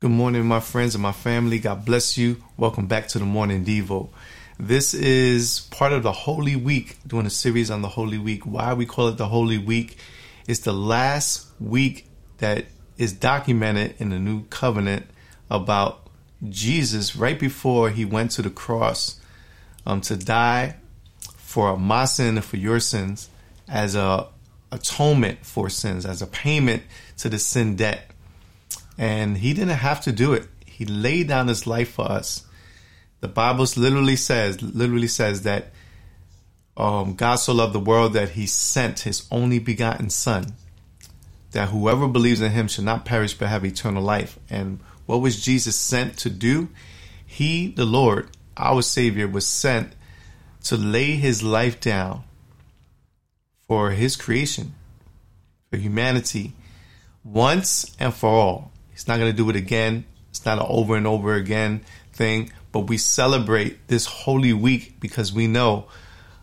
Good morning, my friends and my family. God bless you. Welcome back to the Morning Devo. This is part of the Holy Week, doing a series on the Holy Week. Why we call it the Holy Week? It's the last week that is documented in the New Covenant about Jesus right before he went to the cross um, to die for my sin and for your sins as a atonement for sins, as a payment to the sin debt and he didn't have to do it. He laid down his life for us. The Bible literally says, literally says that um, God so loved the world that he sent his only begotten Son, that whoever believes in him should not perish but have eternal life. And what was Jesus sent to do? He, the Lord, our Savior, was sent to lay his life down for his creation, for humanity, once and for all. He's not going to do it again. It's not an over and over again thing. But we celebrate this holy week because we know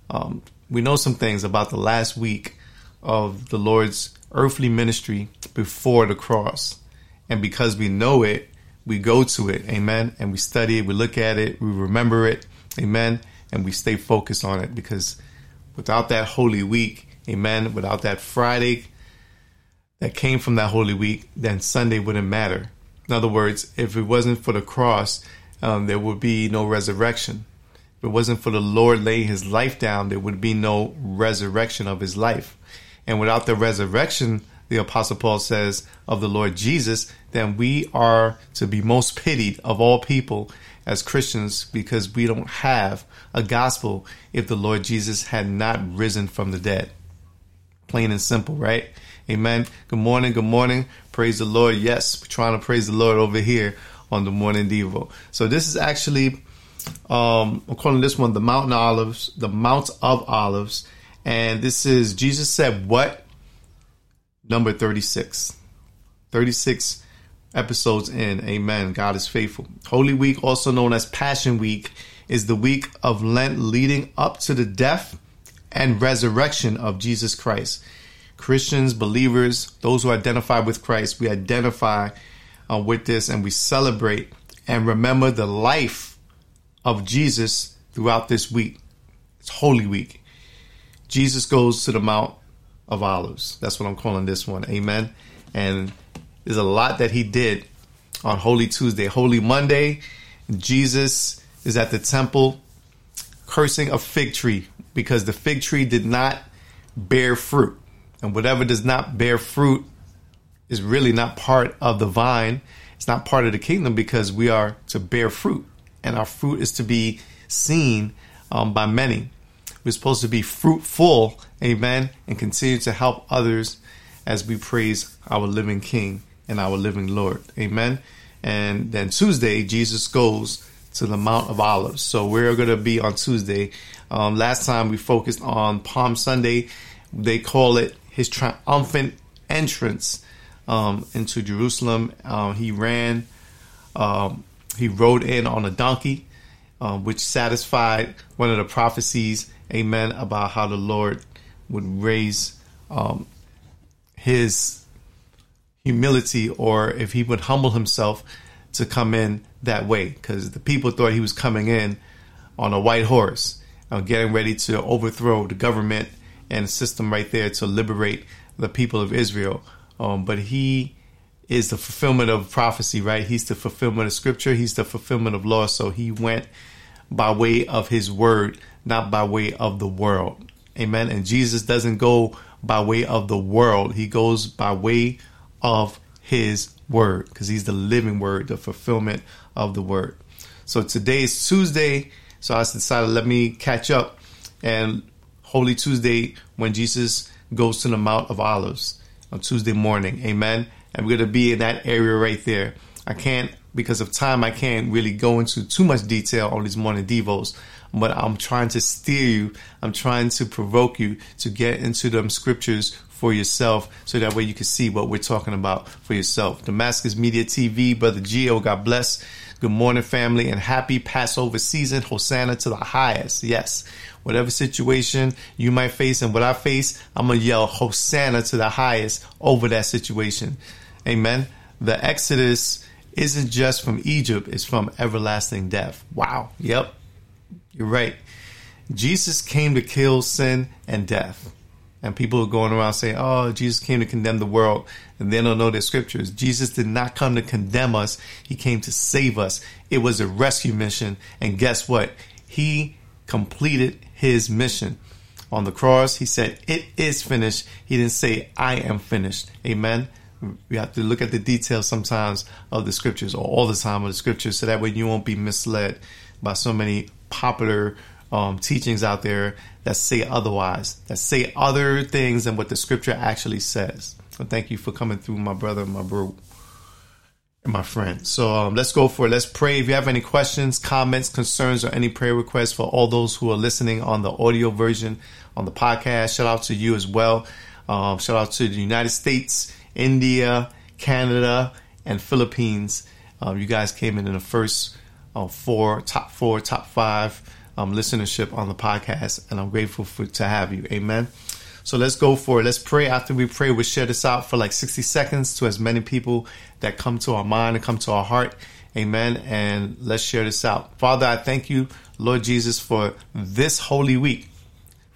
um, we know some things about the last week of the Lord's earthly ministry before the cross, and because we know it, we go to it. Amen. And we study it. We look at it. We remember it. Amen. And we stay focused on it because without that holy week, amen, without that Friday that came from that Holy Week, then Sunday wouldn't matter. In other words, if it wasn't for the cross, um, there would be no resurrection. If it wasn't for the Lord laying his life down, there would be no resurrection of his life. And without the resurrection, the Apostle Paul says, of the Lord Jesus, then we are to be most pitied of all people as Christians because we don't have a gospel if the Lord Jesus had not risen from the dead. Plain and simple, right? Amen. Good morning. Good morning. Praise the Lord. Yes, we're trying to praise the Lord over here on the Morning Devo. So this is actually, um, I'm calling this one the Mountain Olives, the Mount of Olives. And this is, Jesus said what? Number 36. 36 episodes in. Amen. God is faithful. Holy Week, also known as Passion Week, is the week of Lent leading up to the death and resurrection of Jesus Christ. Christians, believers, those who identify with Christ, we identify uh, with this and we celebrate and remember the life of Jesus throughout this week. It's Holy Week. Jesus goes to the Mount of Olives. That's what I'm calling this one. Amen. And there's a lot that he did on Holy Tuesday. Holy Monday, Jesus is at the temple cursing a fig tree because the fig tree did not bear fruit. And whatever does not bear fruit is really not part of the vine. It's not part of the kingdom because we are to bear fruit, and our fruit is to be seen um, by many. We're supposed to be fruitful, amen, and continue to help others as we praise our living King and our living Lord, amen. And then Tuesday, Jesus goes to the Mount of Olives. So we're going to be on Tuesday. Um, last time we focused on Palm Sunday. They call it his triumphant entrance um, into Jerusalem. Uh, he ran, um, he rode in on a donkey, uh, which satisfied one of the prophecies, amen, about how the Lord would raise um, his humility or if he would humble himself to come in that way because the people thought he was coming in on a white horse, uh, getting ready to overthrow the government and system right there to liberate the people of Israel. Um, but he is the fulfillment of prophecy, right? He's the fulfillment of scripture. He's the fulfillment of law. So he went by way of his word, not by way of the world. Amen. And Jesus doesn't go by way of the world. He goes by way of his word because he's the living word, the fulfillment of the word. So today is Tuesday. So I decided let me catch up and Holy Tuesday when Jesus goes to the Mount of Olives on Tuesday morning. Amen. and we're going to be in that area right there. I can't, because of time, I can't really go into too much detail on these morning devos, but I'm trying to steer you. I'm trying to provoke you to get into them scriptures for yourself so that way you can see what we're talking about for yourself. Damascus Media TV, Brother Gio, God bless. Good morning, family, and happy Passover season. Hosanna to the highest. Yes. Whatever situation you might face and what I face, I'm going to yell Hosanna to the highest over that situation. Amen. The Exodus isn't just from Egypt, it's from everlasting death. Wow. Yep. You're right. Jesus came to kill sin and death. And people are going around saying, oh, Jesus came to condemn the world. And they don't know their scriptures. Jesus did not come to condemn us. He came to save us. It was a rescue mission. And guess what? He completed his mission. On the cross, he said, it is finished. He didn't say, I am finished. Amen. We have to look at the details sometimes of the scriptures or all the time of the scriptures so that way you won't be misled by so many popular um, teachings out there that say otherwise, that say other things than what the scripture actually says. So thank you for coming through, my brother, my bro, and my friend. So um, let's go for it. Let's pray. If you have any questions, comments, concerns, or any prayer requests for all those who are listening on the audio version on the podcast, shout out to you as well. Um, shout out to the United States, India, Canada, and Philippines. Um, you guys came in in the first uh, four, top four, top five um, listenership on the podcast, and I'm grateful for to have you. Amen. So let's go for it. Let's pray. After we pray, we'll share this out for like 60 seconds to as many people that come to our mind and come to our heart. Amen. And let's share this out. Father, I thank you, Lord Jesus, for this holy week,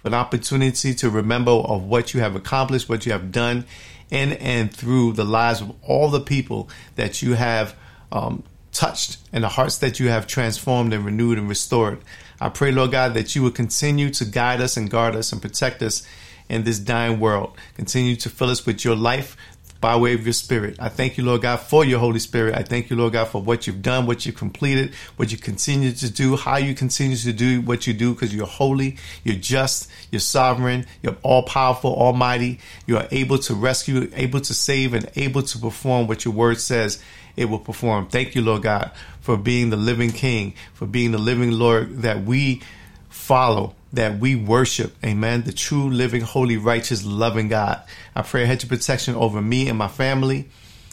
for an opportunity to remember of what you have accomplished, what you have done in and through the lives of all the people that you have um, touched and the hearts that you have transformed and renewed and restored. I pray, Lord God, that you would continue to guide us and guard us and protect us in this dying world. Continue to fill us with your life by way of your spirit. I thank you, Lord God, for your Holy Spirit. I thank you, Lord God, for what you've done, what you've completed, what you continue to do, how you continue to do what you do because you're holy, you're just, you're sovereign, you're all powerful, almighty. You are able to rescue, able to save, and able to perform what your word says it will perform. Thank you, Lord God, for being the living King, for being the living Lord that we follow, that we worship. Amen. The true, living, holy, righteous, loving God. I pray a hedge of protection over me and my family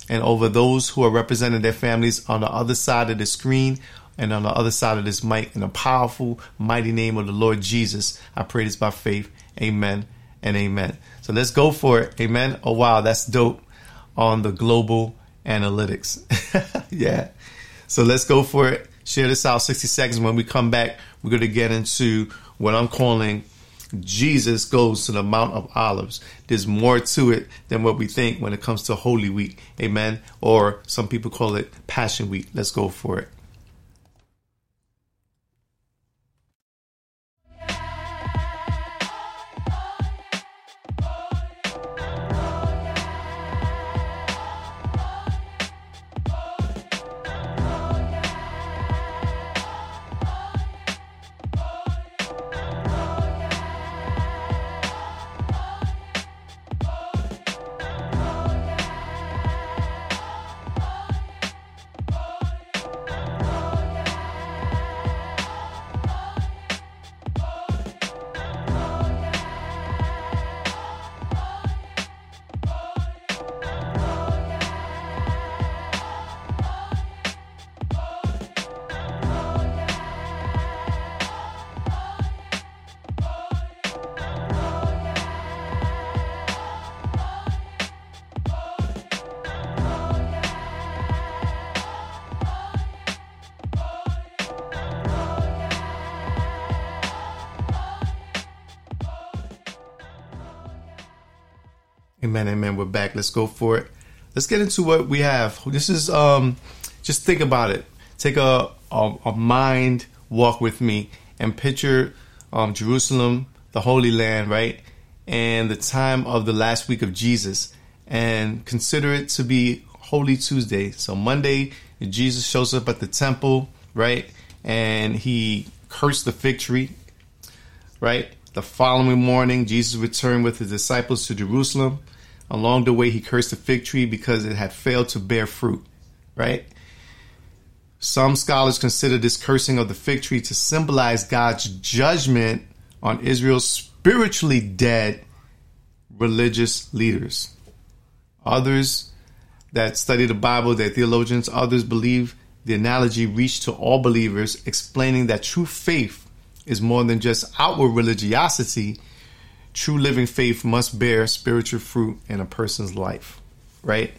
and over those who are representing their families on the other side of the screen and on the other side of this mic in the powerful, mighty name of the Lord Jesus. I pray this by faith. Amen and amen. So let's go for it. Amen. Oh, wow. That's dope on the global analytics. yeah. So let's go for it. Share this out 60 seconds. When we come back, we're going to get into what I'm calling Jesus goes to the Mount of Olives. There's more to it than what we think when it comes to Holy Week. Amen. Or some people call it Passion Week. Let's go for it. Amen, amen. We're back. Let's go for it. Let's get into what we have. This is um just think about it. Take a a, a mind walk with me and picture um, Jerusalem, the Holy Land, right? And the time of the last week of Jesus and consider it to be Holy Tuesday. So Monday, Jesus shows up at the temple, right? And he cursed the fig tree, right? The following morning, Jesus returned with his disciples to Jerusalem Along the way, he cursed the fig tree because it had failed to bear fruit, right? Some scholars consider this cursing of the fig tree to symbolize God's judgment on Israel's spiritually dead religious leaders. Others that study the Bible, their theologians, others believe the analogy reached to all believers, explaining that true faith is more than just outward religiosity. True living faith must bear spiritual fruit in a person's life, right?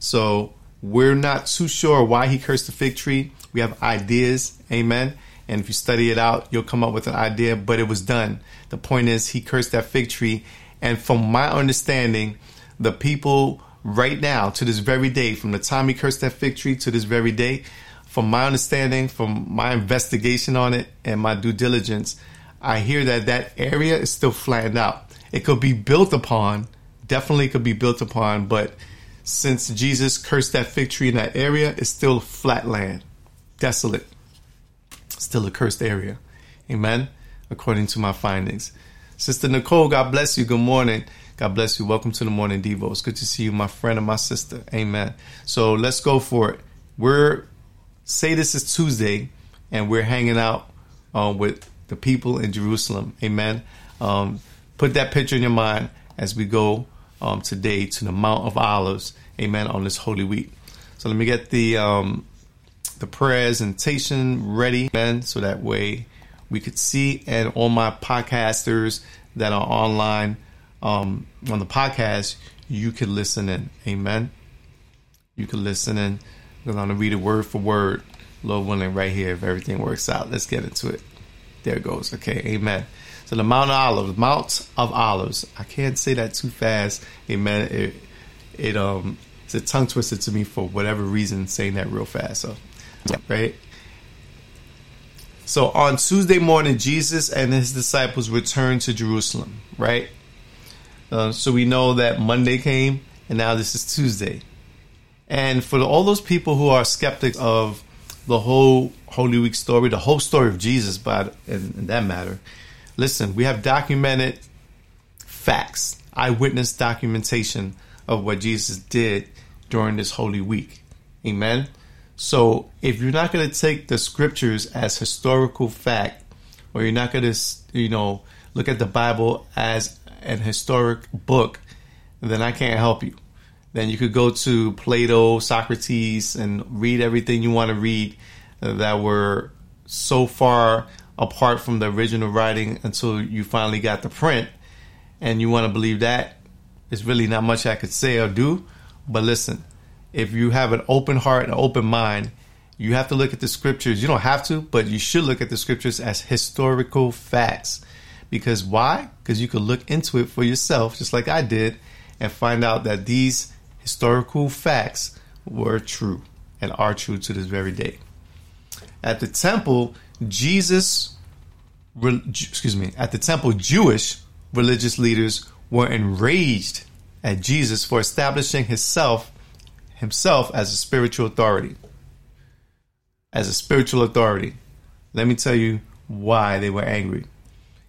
So we're not too sure why he cursed the fig tree. We have ideas, amen. And if you study it out, you'll come up with an idea, but it was done. The point is, he cursed that fig tree. And from my understanding, the people right now, to this very day, from the time he cursed that fig tree to this very day, from my understanding, from my investigation on it and my due diligence, I hear that that area is still flattened out. It could be built upon, definitely could be built upon, but since Jesus cursed that fig tree in that area, it's still flat land, desolate, still a cursed area. Amen. According to my findings. Sister Nicole, God bless you. Good morning. God bless you. Welcome to the morning Devo. It's good to see you, my friend and my sister. Amen. So let's go for it. We're say this is Tuesday, and we're hanging out um, with the people in Jerusalem. Amen. Um, put that picture in your mind as we go um, today to the Mount of Olives. Amen. On this Holy Week. So let me get the um, the presentation ready, amen, so that way we could see and all my podcasters that are online um, on the podcast, you can listen in. Amen. You can listen in. I'm going to read it word for word, Lord willing, right here. If everything works out, let's get into it. There it goes. Okay. Amen. So the Mount of Olives, Mount of Olives. I can't say that too fast. Amen. It, it um, it's a tongue twister to me for whatever reason saying that real fast. So, right. So on Tuesday morning, Jesus and his disciples returned to Jerusalem. Right. Uh, so we know that Monday came, and now this is Tuesday. And for all those people who are skeptics of the whole Holy Week story, the whole story of Jesus, but in, in that matter, listen, we have documented facts, eyewitness documentation of what Jesus did during this Holy Week. Amen. So if you're not going to take the scriptures as historical fact, or you're not going to, you know, look at the Bible as an historic book, then I can't help you. Then you could go to Plato, Socrates, and read everything you want to read that were so far apart from the original writing until you finally got the print and you want to believe that. There's really not much I could say or do. But listen, if you have an open heart and open mind, you have to look at the scriptures. You don't have to, but you should look at the scriptures as historical facts. Because why? Because you could look into it for yourself, just like I did, and find out that these historical facts were true and are true to this very day. At the temple, Jesus, excuse me, at the temple, Jewish religious leaders were enraged at Jesus for establishing himself himself as a spiritual authority. As a spiritual authority. Let me tell you why they were angry.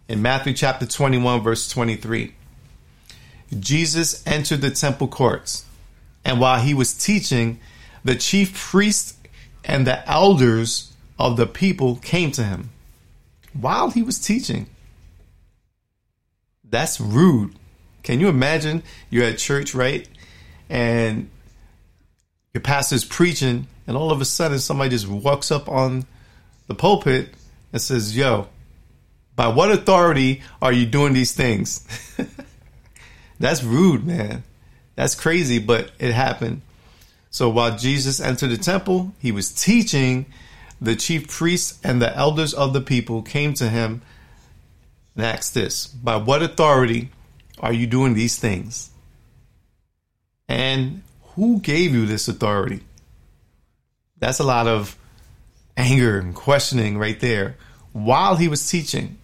In Matthew chapter 21 verse 23, Jesus entered the temple courts and while he was teaching, the chief priests and the elders of the people came to him while he was teaching. That's rude. Can you imagine you're at church, right? And your pastor's preaching, and all of a sudden somebody just walks up on the pulpit and says, Yo, by what authority are you doing these things? That's rude, man. That's crazy, but it happened. So while Jesus entered the temple, he was teaching. The chief priests and the elders of the people came to him and asked this By what authority are you doing these things? And who gave you this authority? That's a lot of anger and questioning right there while he was teaching.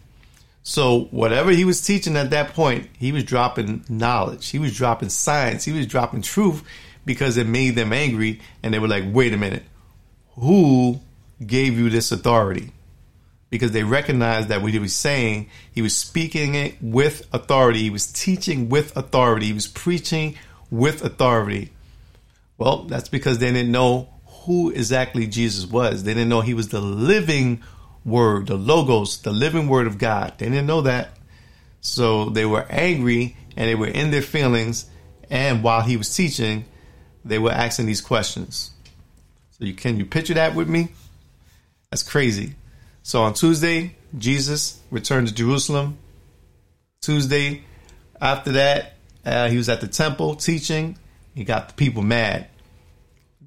So whatever he was teaching at that point, he was dropping knowledge. He was dropping science. He was dropping truth because it made them angry and they were like, "Wait a minute. Who gave you this authority?" Because they recognized that what he was saying, he was speaking it with authority. He was teaching with authority. He was preaching with authority. Well, that's because they didn't know who exactly Jesus was. They didn't know he was the living word, the logos, the living word of God. They didn't know that. So they were angry and they were in their feelings. And while he was teaching, they were asking these questions. So you can you picture that with me? That's crazy. So on Tuesday, Jesus returned to Jerusalem. Tuesday, after that, uh, he was at the temple teaching. He got the people mad.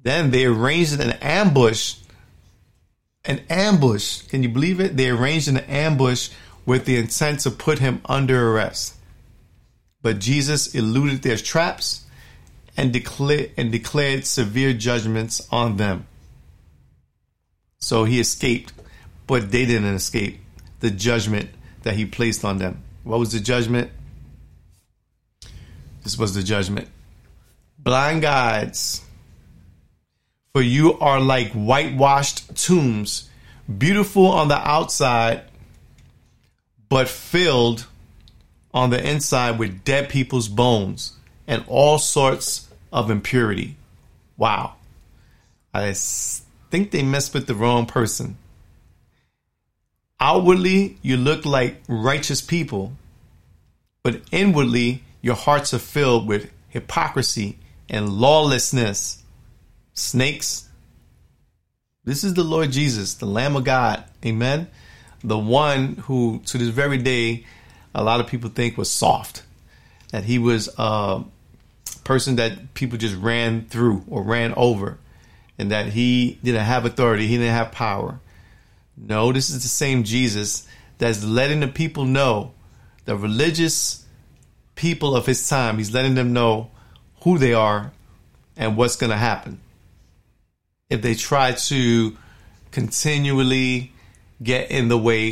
Then they arranged an ambush. An ambush. Can you believe it? They arranged an ambush with the intent to put him under arrest. But Jesus eluded their traps and and declared severe judgments on them. So he escaped, but they didn't escape the judgment that he placed on them. What was the judgment? This was the judgment. Blind guides, for you are like whitewashed tombs, beautiful on the outside, but filled on the inside with dead people's bones and all sorts of impurity. Wow. I think they messed with the wrong person. Outwardly, you look like righteous people, but inwardly, your hearts are filled with hypocrisy and lawlessness. Snakes. This is the Lord Jesus, the Lamb of God. Amen. The one who, to this very day, a lot of people think was soft. That he was a person that people just ran through or ran over. And that he didn't have authority, he didn't have power. No, this is the same Jesus that's letting the people know, the religious people of his time, he's letting them know who they are and what's going to happen. If they try to continually get in the way.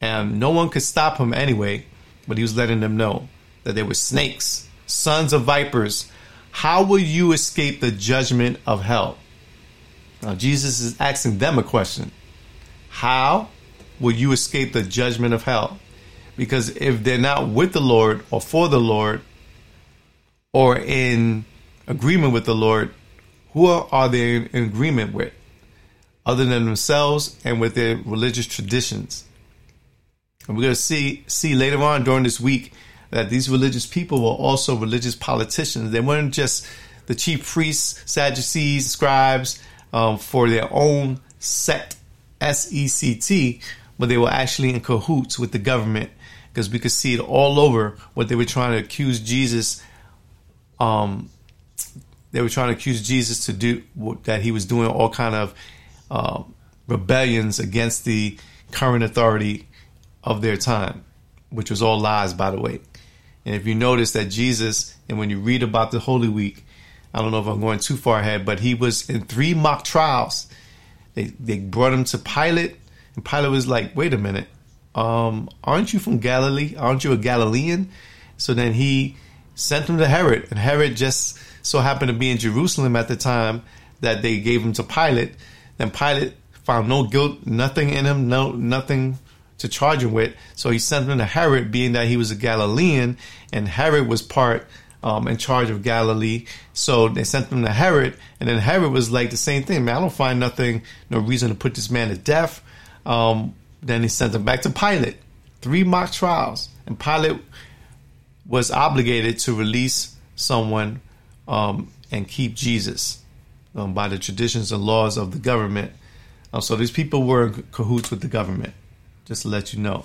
And no one could stop him anyway. But he was letting them know that they were snakes, sons of vipers. How will you escape the judgment of hell? Now, Jesus is asking them a question How will you escape the judgment of hell? Because if they're not with the Lord or for the Lord or in agreement with the Lord, who are they in agreement with? Other than themselves and with their religious traditions. And we're going to see see later on during this week that these religious people were also religious politicians. They weren't just the chief priests, Sadducees, scribes um, for their own sect, S E C T, but they were actually in cahoots with the government because we could see it all over what they were trying to accuse Jesus. Um, they were trying to accuse Jesus to do that he was doing all kind of uh, rebellions against the current authority of their time, which was all lies, by the way. And if you notice that Jesus, and when you read about the Holy Week, I don't know if I'm going too far ahead, but he was in three mock trials. They they brought him to Pilate, and Pilate was like, "Wait a minute, um, aren't you from Galilee? Aren't you a Galilean?" So then he sent him to Herod, and Herod just so happened to be in Jerusalem at the time that they gave him to Pilate. Then Pilate found no guilt, nothing in him, no nothing to charge him with. So he sent him to Herod, being that he was a Galilean, and Herod was part um, in charge of Galilee. So they sent him to Herod, and then Herod was like the same thing. Man, I don't find nothing, no reason to put this man to death. Um, then he sent him back to Pilate. three mock trials, and Pilate was obligated to release someone um, and keep Jesus um, by the traditions and laws of the government. Uh, so these people were in cahoots with the government, just to let you know.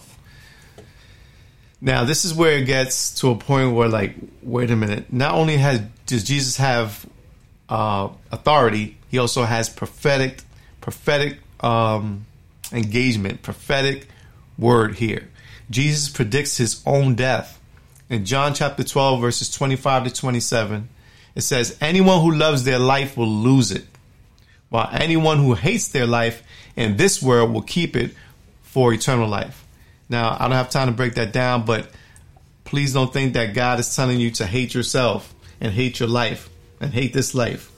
Now, this is where it gets to a point where, like, wait a minute. Not only has does Jesus have uh, authority, he also has prophetic, prophetic um, engagement, prophetic word here. Jesus predicts his own death in John chapter 12, verses 25 to 27. It says, Anyone who loves their life will lose it, while anyone who hates their life in this world will keep it for eternal life. Now, I don't have time to break that down, but please don't think that God is telling you to hate yourself and hate your life and hate this life.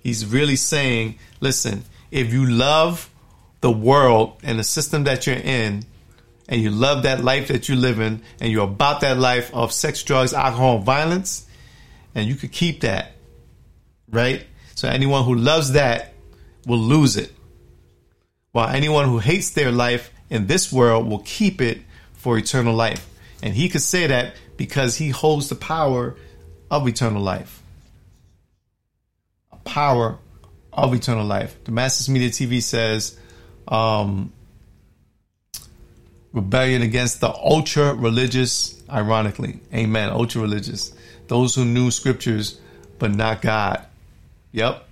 He's really saying, listen, if you love the world and the system that you're in, and you love that life that you live in, and you're about that life of sex, drugs, alcohol, violence, and you could keep that, right? So anyone who loves that will lose it, while anyone who hates their life in this world will keep it for eternal life. And he could say that because he holds the power of eternal life. A power of eternal life. The Damascus Media TV says, um, rebellion against the ultra religious, ironically. Amen. Ultra religious. Those who knew scriptures but not God. Yep.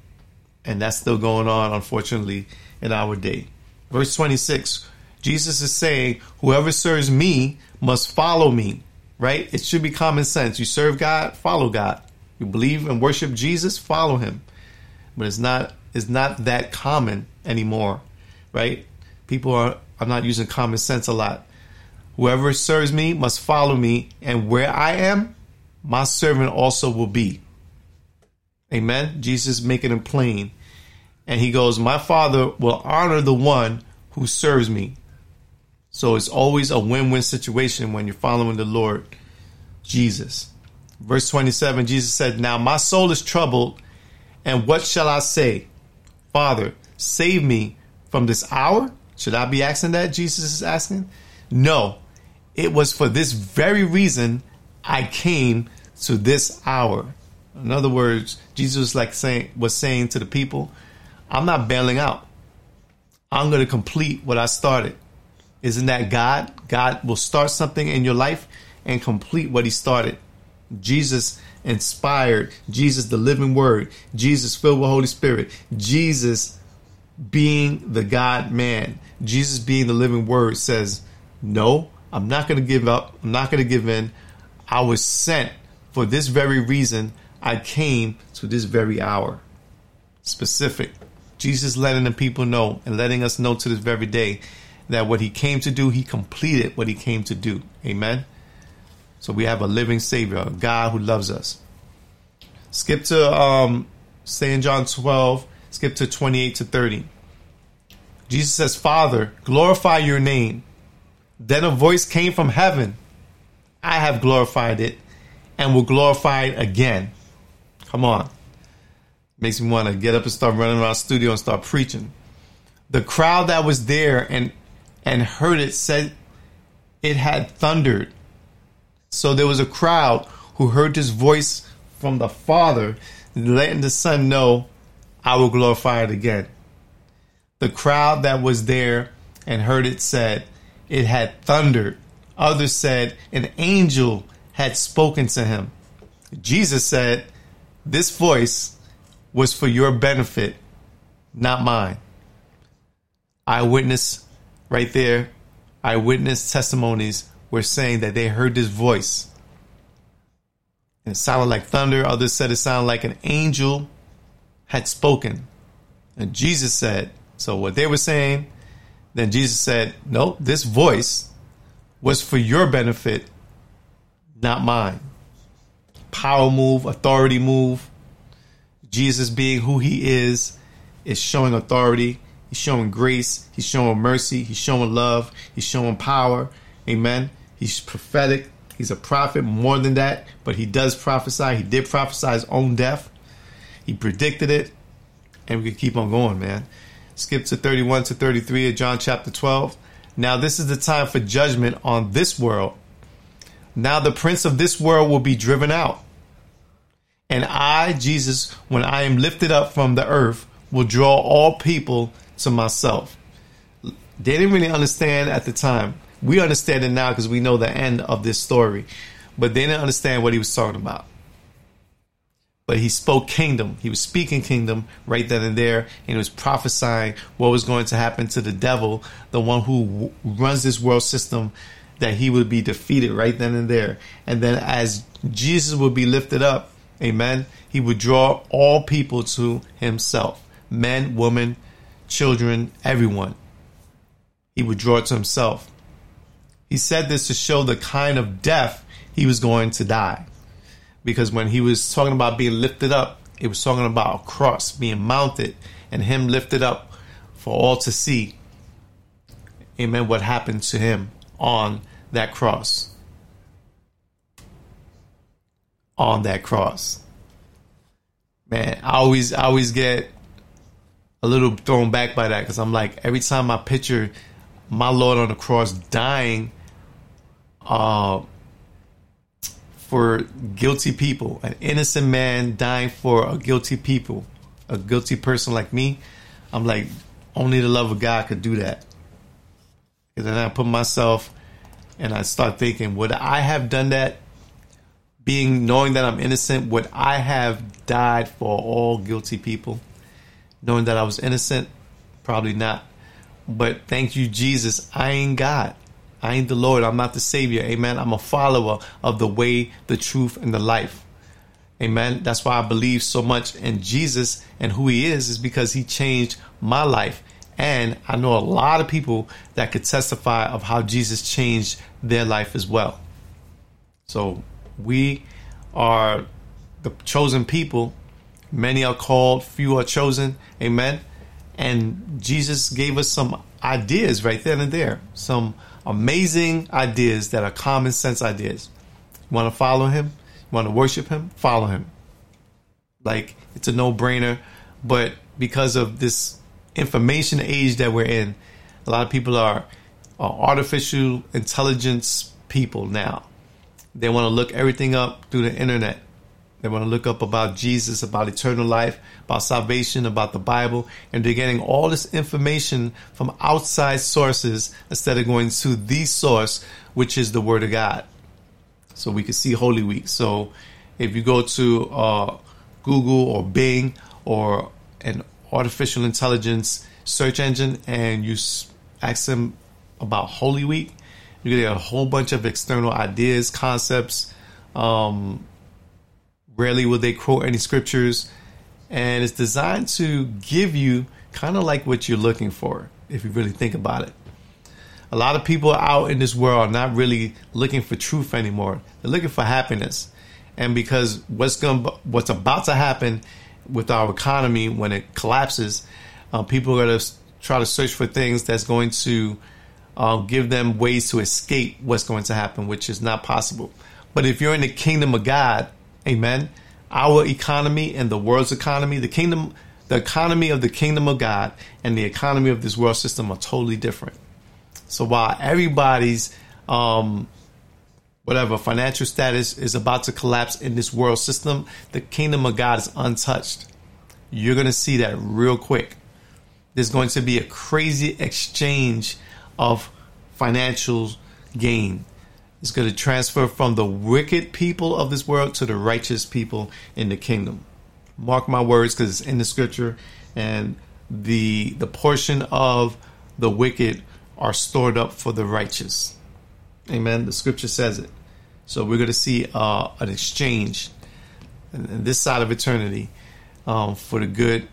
And that's still going on, unfortunately, in our day. Verse 26 Jesus is saying, Whoever serves me must follow me, right? It should be common sense. You serve God, follow God. You believe and worship Jesus, follow him. But it's not it's not that common anymore, right? People are, are not using common sense a lot. Whoever serves me must follow me, and where I am, my servant also will be. Amen. Jesus making it plain. And he goes, My father will honor the one who serves me. So it's always a win win situation when you're following the Lord Jesus. Verse 27 Jesus said, Now my soul is troubled, and what shall I say? Father, save me from this hour? Should I be asking that? Jesus is asking. No, it was for this very reason I came to this hour. In other words, Jesus like saying was saying to the people, I'm not bailing out. I'm going to complete what I started. Isn't that God? God will start something in your life and complete what he started. Jesus inspired, Jesus the living word, Jesus filled with Holy Spirit, Jesus being the God man, Jesus being the living word says, No, I'm not going to give up. I'm not going to give in. I was sent for this very reason. I came to this very hour. Specific. Jesus letting the people know and letting us know to this very day that what he came to do, he completed what he came to do. Amen. So we have a living Savior, a God who loves us. Skip to um, John 12, skip to 28 to 30. Jesus says, Father, glorify your name. Then a voice came from heaven. I have glorified it and will glorify it again. Come on. Makes me want to get up and start running around the studio and start preaching. The crowd that was there and and heard it said it had thundered. So there was a crowd who heard this voice from the Father, letting the Son know, I will glorify it again. The crowd that was there and heard it said, it had thundered. Others said, an angel had spoken to him. Jesus said, this voice was for your benefit, not mine. Eyewitness right there, eyewitness testimonies were saying that they heard this voice. And it sounded like thunder. Others said it sounded like an angel had spoken. And Jesus said, so what they were saying, then Jesus said, no, this voice was for your benefit, not mine. Power move, authority move. Jesus being who he is, is showing authority He's showing grace. He's showing mercy. He's showing love. He's showing power. Amen. He's prophetic. He's a prophet more than that, but he does prophesy. He did prophesy his own death. He predicted it. And we can keep on going, man. Skip to 31 to 33 of John chapter 12. Now this is the time for judgment on this world. Now the prince of this world will be driven out. And I, Jesus, when I am lifted up from the earth, will draw all people to myself. They didn't really understand at the time. We understand it now because we know the end of this story. But they didn't understand what he was talking about. But he spoke kingdom. He was speaking kingdom right then and there. And he was prophesying what was going to happen to the devil, the one who runs this world system, that he would be defeated right then and there. And then as Jesus would be lifted up, amen, he would draw all people to himself men, women, children, everyone. He would draw it to himself. He said this to show the kind of death he was going to die. Because when he was talking about being lifted up, it was talking about a cross being mounted and him lifted up for all to see. Amen. What happened to him on that cross? On that cross. Man, I always I always get a little thrown back by that because I'm like every time I picture my Lord on the cross dying uh, for guilty people, an innocent man dying for a guilty people, a guilty person like me, I'm like, only the love of God could do that. And then I put myself and I start thinking, would I have done that? Being knowing that I'm innocent, would I have died for all guilty people? Knowing that I was innocent? Probably not. But thank you, Jesus. I ain't God. I ain't the Lord. I'm not the Savior. Amen. I'm a follower of the way, the truth, and the life. Amen. That's why I believe so much in Jesus and who He is, is because He changed my life. And I know a lot of people that could testify of how Jesus changed their life as well. So we are the chosen people Many are called, few are chosen. Amen. And Jesus gave us some ideas right then and there. Some amazing ideas that are common sense ideas. You want to follow him? You want to worship him? Follow him. Like it's a no brainer. But because of this information age that we're in, a lot of people are, are artificial intelligence people now. They want to look everything up through the internet. They want to look up about Jesus, about eternal life, about salvation, about the Bible, and they're getting all this information from outside sources instead of going to the source, which is the Word of God. So we can see Holy Week. So if you go to uh, Google or Bing or an artificial intelligence search engine and you ask them about Holy Week, you get a whole bunch of external ideas, concepts, um, Rarely will they quote any scriptures, and it's designed to give you kind of like what you're looking for if you really think about it. A lot of people out in this world are not really looking for truth anymore. They're looking for happiness. And because what's going what's about to happen with our economy when it collapses, uh, people are going to try to search for things that's going to uh, give them ways to escape what's going to happen, which is not possible. But if you're in the kingdom of God, Amen. Our economy and the world's economy, the kingdom, the economy of the kingdom of God and the economy of this world system are totally different. So while everybody's um, whatever financial status is about to collapse in this world system, the kingdom of God is untouched. You're going to see that real quick. There's going to be a crazy exchange of financial gain. It's going to transfer from the wicked people of this world to the righteous people in the kingdom. Mark my words because it's in the scripture and the the portion of the wicked are stored up for the righteous. Amen. The scripture says it. So we're going to see uh, an exchange in this side of eternity um, for the good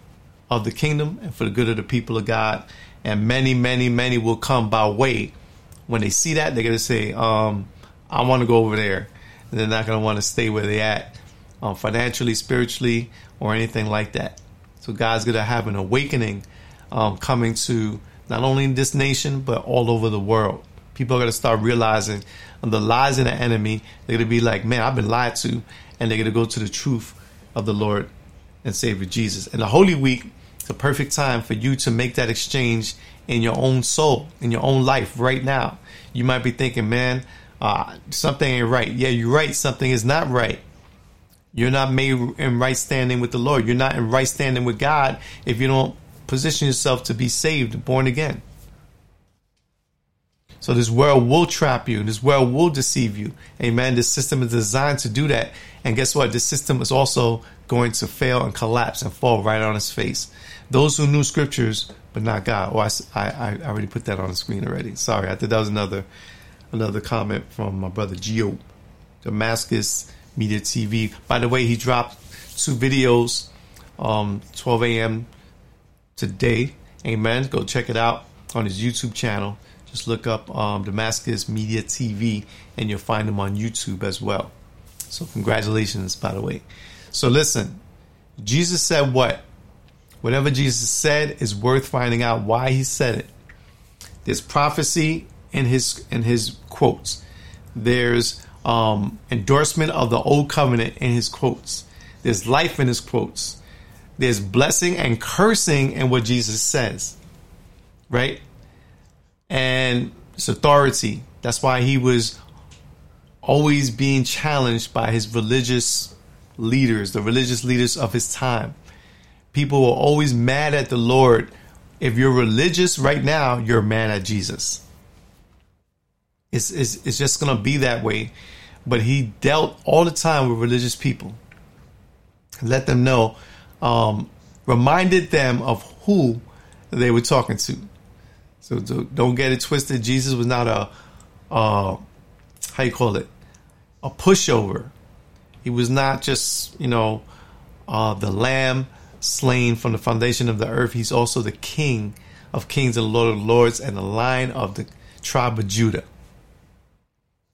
of the kingdom and for the good of the people of God. And many, many, many will come by way. When they see that, they're going to say, um, I want to go over there. And they're not going to want to stay where they're at um, financially, spiritually, or anything like that. So God's going to have an awakening um, coming to not only this nation, but all over the world. People are going to start realizing the lies of the enemy. They're going to be like, man, I've been lied to. And they're going to go to the truth of the Lord and Savior Jesus. And the Holy Week is a perfect time for you to make that exchange in your own soul, in your own life right now. You might be thinking, man, uh, something ain't right. Yeah, you're right. Something is not right. You're not made in right standing with the Lord. You're not in right standing with God if you don't position yourself to be saved, born again. So this world will trap you. This world will deceive you. Amen. This system is designed to do that. And guess what? This system is also going to fail and collapse and fall right on its face. Those who knew scriptures, but not God. Oh, I, I, I already put that on the screen already. Sorry. I thought that was another, another comment from my brother Gio, Damascus Media TV. By the way, he dropped two videos, um, 12 a.m. today. Amen. Go check it out on his YouTube channel. Just look up um, Damascus Media TV and you'll find them on YouTube as well. So, congratulations, by the way. So, listen, Jesus said what? Whatever Jesus said is worth finding out why he said it. There's prophecy in his in his quotes. There's um, endorsement of the old covenant in his quotes. There's life in his quotes. There's blessing and cursing in what Jesus says. Right? and it's authority. That's why he was always being challenged by his religious leaders, the religious leaders of his time. People were always mad at the Lord. If you're religious right now, you're mad at Jesus. It's, it's, it's just going to be that way. But he dealt all the time with religious people. Let them know, um, reminded them of who they were talking to. So, don't get it twisted. Jesus was not a, uh, how you call it, a pushover. He was not just, you know, uh, the lamb slain from the foundation of the earth. He's also the king of kings and lord of lords and the lion of the tribe of Judah.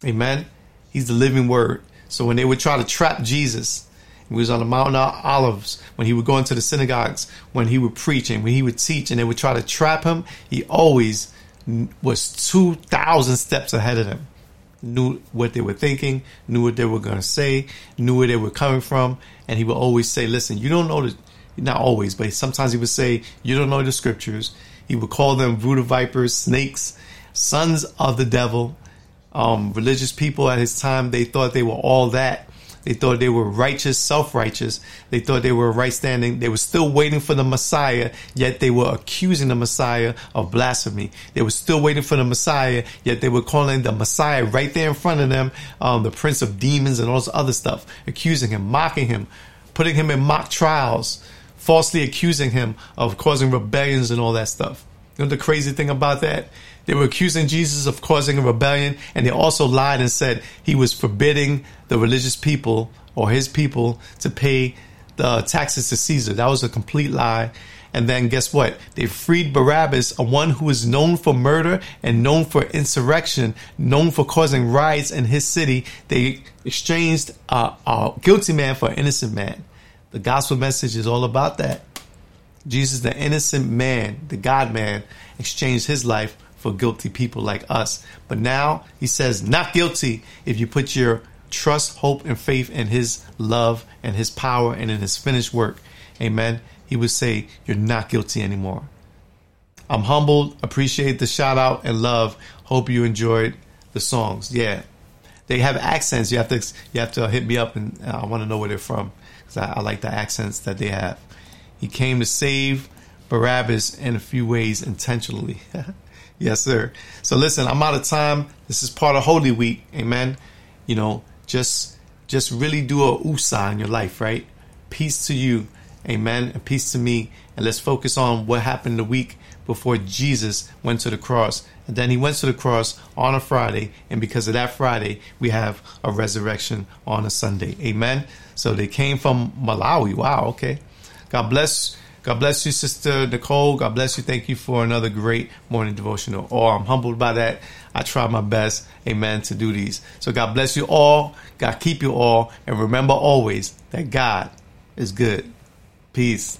Amen. He's the living word. So when they would try to trap Jesus, he was on the Mount of Olives when he would go into the synagogues, when he would preach and when he would teach, and they would try to trap him. He always was 2,000 steps ahead of them. Knew what they were thinking, knew what they were going to say, knew where they were coming from. And he would always say, Listen, you don't know the, not always, but sometimes he would say, You don't know the scriptures. He would call them voodoo vipers, snakes, sons of the devil. Um, religious people at his time, they thought they were all that they thought they were righteous, self righteous. They thought they were right standing. They were still waiting for the Messiah, yet they were accusing the Messiah of blasphemy. They were still waiting for the Messiah, yet they were calling the Messiah right there in front of them, um, the prince of demons and all this other stuff, accusing him, mocking him, putting him in mock trials, falsely accusing him of causing rebellions and all that stuff. You know the crazy thing about that? They were accusing Jesus of causing a rebellion, and they also lied and said he was forbidding the religious people or his people to pay the taxes to Caesar. That was a complete lie. And then guess what? They freed Barabbas, a one who was known for murder and known for insurrection, known for causing riots in his city. They exchanged a, a guilty man for an innocent man. The gospel message is all about that. Jesus, the innocent man, the God man, exchanged his life for guilty people like us. But now he says, not guilty if you put your trust, hope, and faith in his love and his power and in his finished work. Amen. He would say, You're not guilty anymore. I'm humbled, appreciate the shout out and love. Hope you enjoyed the songs. Yeah. They have accents. You have to you have to hit me up and uh, I want to know where they're from because I, I like the accents that they have. He came to save Barabbas in a few ways intentionally. Yes, sir. So listen, I'm out of time. This is part of Holy Week. Amen. You know, just just really do a USA in your life, right? Peace to you. Amen. And peace to me. And let's focus on what happened the week before Jesus went to the cross. And then he went to the cross on a Friday. And because of that Friday, we have a resurrection on a Sunday. Amen. So they came from Malawi. Wow. Okay. God bless God bless you, Sister Nicole. God bless you. Thank you for another great morning devotional. Oh, I'm humbled by that. I try my best, amen, to do these. So God bless you all. God keep you all. And remember always that God is good. Peace.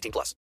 18 plus.